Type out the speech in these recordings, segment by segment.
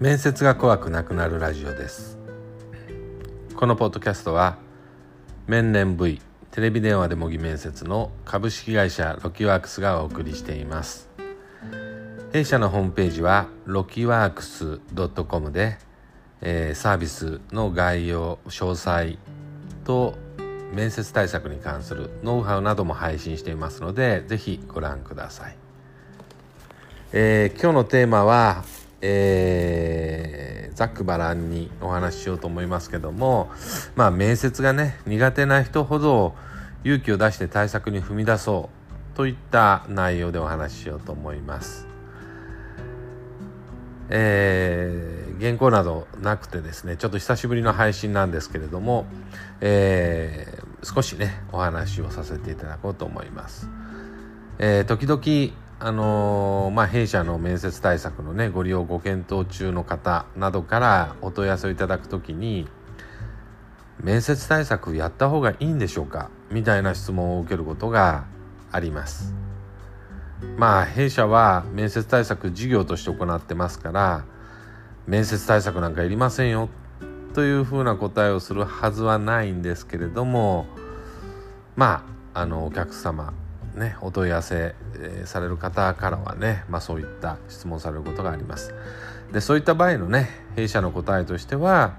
面接が怖くなくなるラジオです。このポッドキャストは面連 V テレビ電話で模擬面接の株式会社ロキワークスがお送りしています。弊社のホームページはロキワークス .com で、えー、サービスの概要詳細と面接対策に関するノウハウなども配信していますのでぜひご覧ください、えー、今日のテーマはえー、ざっくばらんにお話ししようと思いますけども、まあ、面接がね苦手な人ほど勇気を出して対策に踏み出そうといった内容でお話ししようと思います。えー、原稿などなくてですねちょっと久しぶりの配信なんですけれども、えー、少しねお話をさせていただこうと思います。えー、時々あのー、まあ、弊社の面接対策のねご利用ご検討中の方などからお問い合わせをいただくときに面接対策やった方がいいんでしょうかみたいな質問を受けることがあります。まあ弊社は面接対策事業として行ってますから面接対策なんかいりませんよというふうな答えをするはずはないんですけれどもまああのお客様ね、お問い合わせ、えー、される方からはね、まあ、そういった質問されることがあります。でそういった場合のね弊社の答えとしては、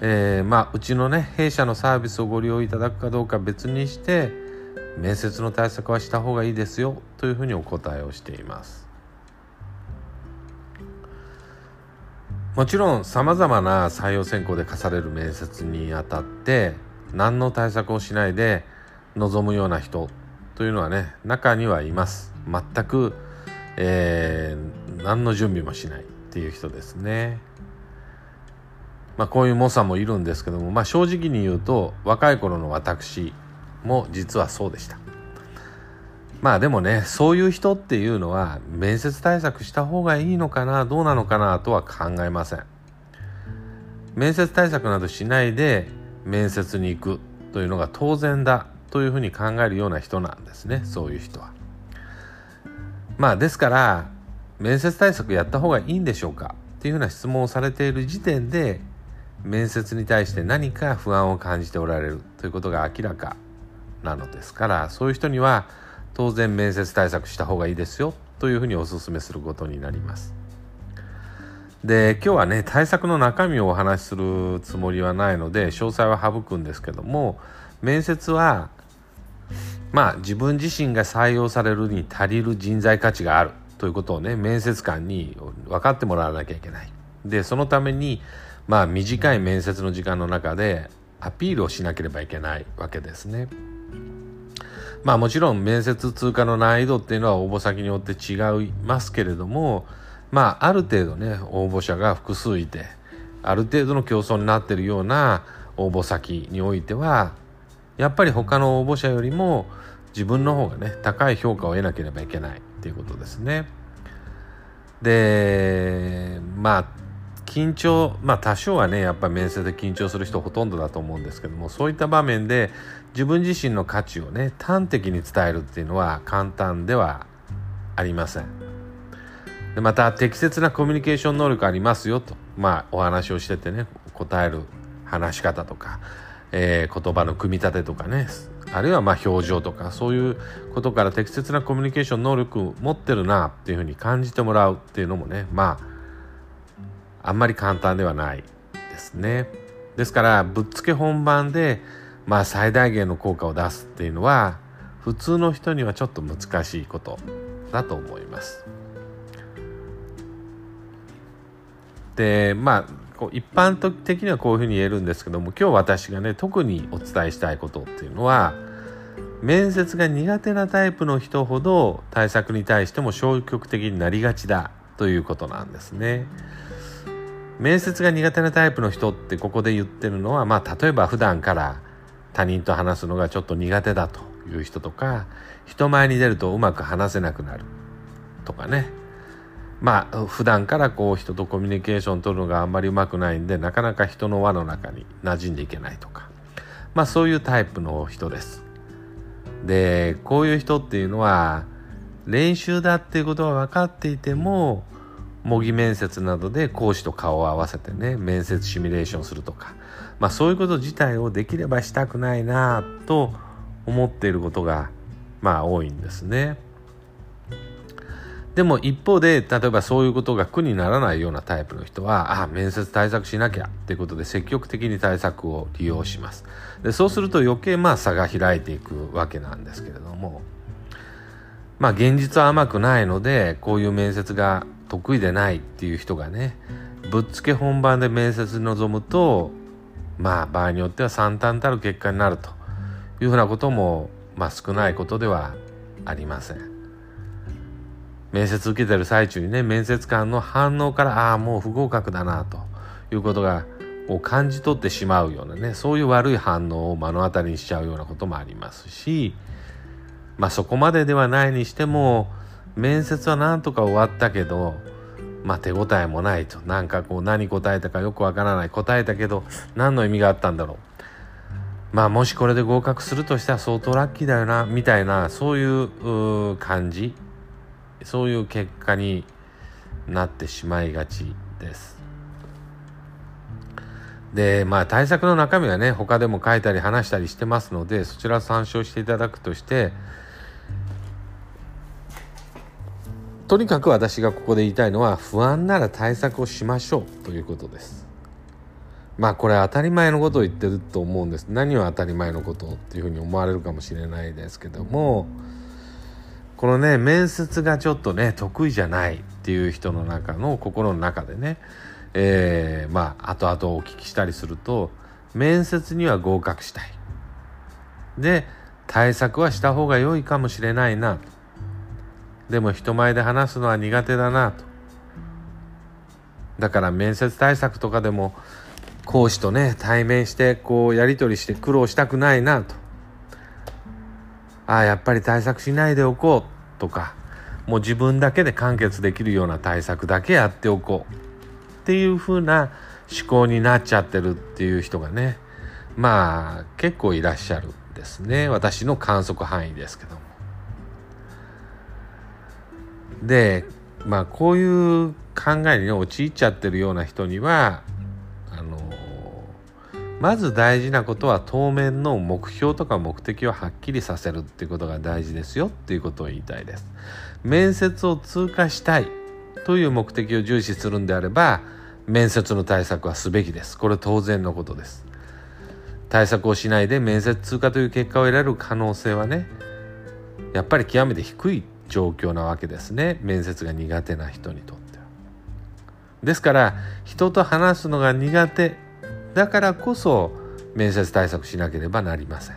えー、まあ、うちのね弊社のサービスをご利用いただくかどうか別にして面接の対策はした方がいいですよというふうにお答えをしています。もちろんさまざまな採用選考で課される面接にあたって何の対策をしないで臨むような人というのはね中にはいます。全く、えー、何の準備もしないっていう人ですね。まあこういう猛者もいるんですけどもまあ正直に言うと若い頃の私も実はそうでした。まあでもねそういう人っていうのは面接対策した方がいいのかなどうなのかなとは考えません。面接対策などしないで面接に行くというのが当然だ。というふうに考えるような人なんですねそういう人は。まあですから面接対策やった方がいいんでしょうかっていうふうな質問をされている時点で面接に対して何か不安を感じておられるということが明らかなのですからそういう人には当然面接対策した方がいいですよというふうにお勧めすることになります。で今日はね対策の中身をお話しするつもりはないので詳細は省くんですけども面接はまあ自分自身が採用されるに足りる人材価値があるということをね面接官に分かってもらわなきゃいけない。でそのためにまあ短い面接の時間の中でアピールをしなければいけないわけですね。まあもちろん面接通過の難易度っていうのは応募先によって違いますけれどもまあある程度ね応募者が複数いてある程度の競争になっているような応募先においてはやっぱり他の応募者よりも自分の方がね高い評価を得なければいけないっていうことですね。でまあ緊張まあ多少はねやっぱ面接で緊張する人ほとんどだと思うんですけどもそういった場面で自分自身の価値をね端的に伝えるっていうのは簡単ではありません。でまた適切なコミュニケーション能力ありますよとまあお話をしててね答える話し方とかえー、言葉の組み立てとかねあるいはまあ表情とかそういうことから適切なコミュニケーション能力を持ってるなっていうふうに感じてもらうっていうのもねまああんまり簡単ではないですね。ですからぶっつけ本番でまあ最大限の効果を出すっていうのは普通の人にはちょっと難しいことだと思います。でまあこう一般的にはこういうふうに言えるんですけども今日私がね特にお伝えしたいことっていうのは面接が苦手なタイプの人ほど対策に対しても消極的になりがちだということなんですね。面接が苦手なタイプの人ってここで言ってるのは、まあ、例えば普段から他人と話すのがちょっと苦手だという人とか人前に出るとうまく話せなくなるとかねまあ普段からこう人とコミュニケーション取るのがあんまりうまくないんでなかなか人の輪の中に馴染んでいけないとかまあそういうタイプの人です。でこういう人っていうのは練習だっていうことは分かっていても模擬面接などで講師と顔を合わせてね面接シミュレーションするとか、まあ、そういうこと自体をできればしたくないなと思っていることがまあ多いんですね。でも一方で例えばそういうことが苦にならないようなタイプの人はあ面接対策しなきゃっていうことで積極的に対策を利用しますでそうすると余計まあ差が開いていくわけなんですけれどもまあ現実は甘くないのでこういう面接が得意でないっていう人がねぶっつけ本番で面接に臨むとまあ場合によっては惨憺たる結果になるというふうなこともまあ少ないことではありません。面接受けてる最中にね面接官の反応からああもう不合格だなということがを感じ取ってしまうようなねそういう悪い反応を目の当たりにしちゃうようなこともありますしまあそこまでではないにしても面接はなんとか終わったけどまあ手応えもないとなんかこう何答えたかよくわからない答えたけど何の意味があったんだろう。まあもしこれで合格するとしたら相当ラッキーだよなみたいなそういう感じそういう結果になってしまいがちです。でまあ対策の中身はね他でも書いたり話したりしてますのでそちら参照していただくとしてとにかく私がここで言いたいのは不安なら対策をしましょうということです。まあこれ当たり前のことを言ってると思うんです。何は当たり前のことっていうふうに思われるかもしれないですけども。このね面接がちょっとね得意じゃないっていう人の中の心の中でね、えー、まあ後々お聞きしたりすると面接には合格したい。で対策はした方が良いかもしれないな。でも人前で話すのは苦手だなと。だから面接対策とかでも講師とね対面してこうやり取りして苦労したくないなと。ああやっぱり対策しないでおこうとかもう自分だけで完結できるような対策だけやっておこうっていう風な思考になっちゃってるっていう人がねまあ結構いらっしゃるんですね私の観測範囲ですけども。でまあこういう考えに、陥っちゃってるような人にはまず大事なことは当面の目標とか目的をはっきりさせるっていうことが大事ですよっていうことを言いたいです。面接を通過したいという目的を重視するんであれば面接の対策はすべきです。これ当然のことです。対策をしないで面接通過という結果を得られる可能性はねやっぱり極めて低い状況なわけですね面接が苦手な人にとっては。ですから人と話すのが苦手だからこそ面接対策しなければなりません。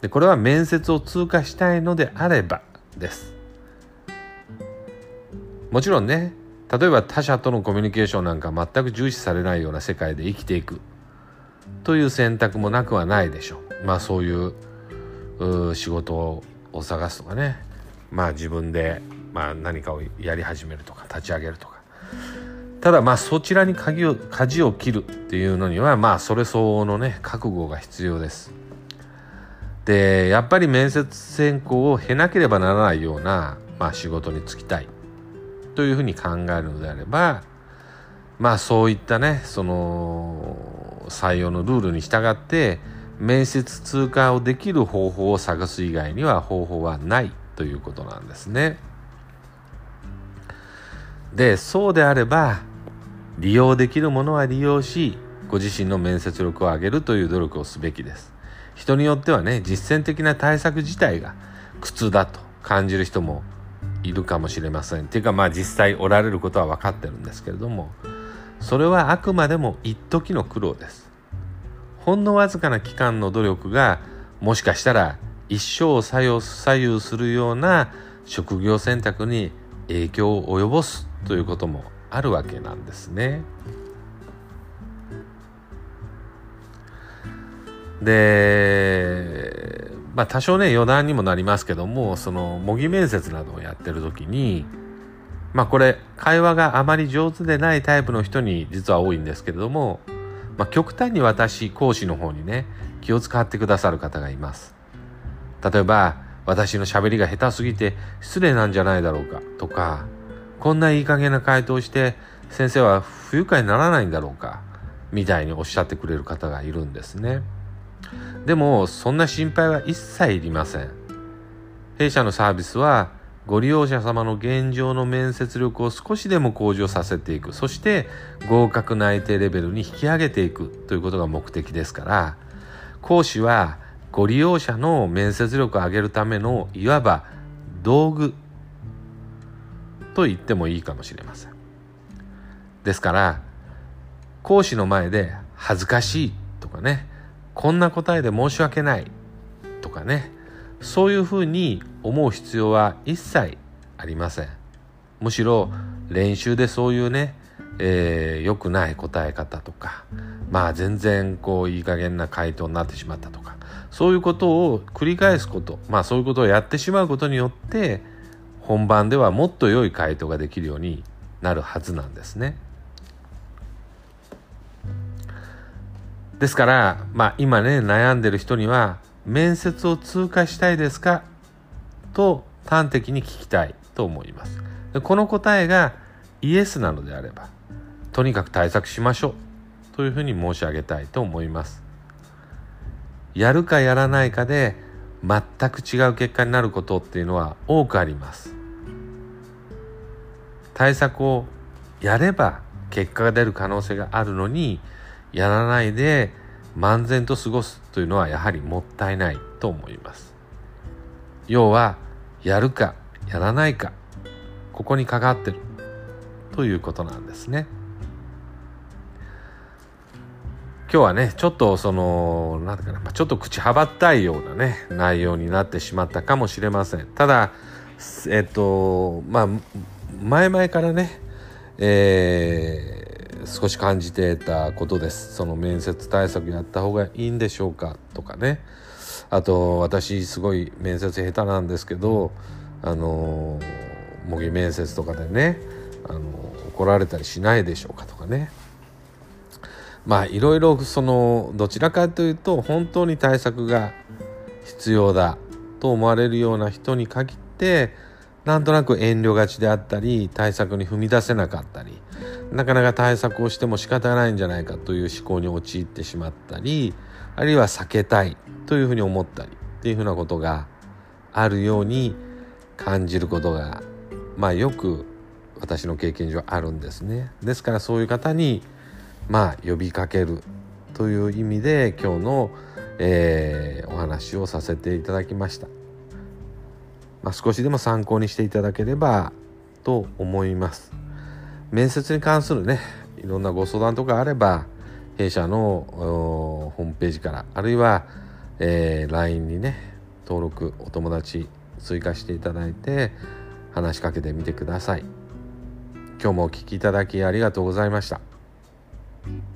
でこれは面接を通過したいのであればです。もちろんね例えば他者とのコミュニケーションなんか全く重視されないような世界で生きていく。という選択もなくはないでしょう。まあそういう仕事を探すとかね。まあ自分で、まあ、何かをやり始めるとか立ち上げるとか。ただまあそちらに鍵を舵を切るっていうのにはまあそれ相応のね覚悟が必要です。でやっぱり面接選考を経なければならないような、まあ、仕事に就きたいというふうに考えるのであればまあそういったねその採用のルールに従って面接通過をできる方法を探す以外には方法はないということなんですね。でそうであれば利用できるものは利用しご自身の面接力を上げるという努力をすべきです。人によってはね実践的な対策自体が苦痛だと感じる人もいるかもしれません。っていうかまあ実際おられることは分かってるんですけれどもそれはあくまでも一時の苦労です。ほんのわずかな期間の努力がもしかしたら一生を左右左右するような職業選択に影響を及ぼすということもあるわけなんですね。でまあ多少ね余談にもなりますけどもその模擬面接などをやってる時にまあこれ会話があまり上手でないタイプの人に実は多いんですけれども、まあ、極端に私講師の方にね気を使ってくださる方がいます。例えば私の喋りが下手すぎて失礼なんじゃないだろうかとかこんないい加減な回答して先生は不愉快にならないんだろうかみたいにおっしゃってくれる方がいるんですね。でもそんな心配は一切いりません。弊社のサービスはご利用者様の現状の面接力を少しでも向上させていく。そして合格内定レベルに引き上げていく。ということが目的ですから講師はご利用者の面接力を上げるためのいわば道具と言ってもいいかもしれません。ですから講師の前で恥ずかしいとかねこんな答えで申し訳ないとかねそういうふうに思う必要は一切ありません。むしろ練習でそういうねえー、良くない答え方とかまあ全然こういい加減な回答になってしまったとかそういうことを繰り返すことまあそういうことをやってしまうことによって本番ではもっと良い回答ができるようになるはずなんですね。ですから、まあ、今ね悩んでる人には面接を通過したいですか？と端的に聞きたいと思います。この答えがイエスなのであればとにかく対策しましょう。というふうに申し上げたいと思います。やるかやらないかで全く違う結果になることっていうのは多くあります。対策をやれば結果が出る可能性があるのにやらないで漫然と過ごすというのはやはりもったいないと思います。要はやるかやらないかここにかかってるということなんですね。今日はねちょっとその何ていうかなちょっと口はばったいようなね内容になってしまったかもしれません。ただえっとまあ前々からねえー少し感じてたことです。その面接対策やった方がいいんでしょうかとかね。あと私すごい面接下手なんですけどあの模擬面接とかでねあの怒られたりしないでしょうかとかね。まあいろいろそのどちらかというと本当に対策が必要だと思われるような人に限ってなんとなく遠慮がちであったり対策に踏み出せなかったりなかなか対策をしても仕方ないんじゃないかという思考に陥ってしまったりあるいは避けたいというふうに思ったりっていうふうなことがあるように感じることがまあよく私の経験上あるんですね。ですからそういう方にまあ呼びかけるという意味で今日の、えー、お話をさせていただきました。まあ、少しでも参考にしていただければと思います。面接に関するねいろんなご相談とかあれば弊社のホームページからあるいは、えー、LINE にね登録お友達追加していただいて話しかけてみてください今日もお聴きいただきありがとうございました Thank you.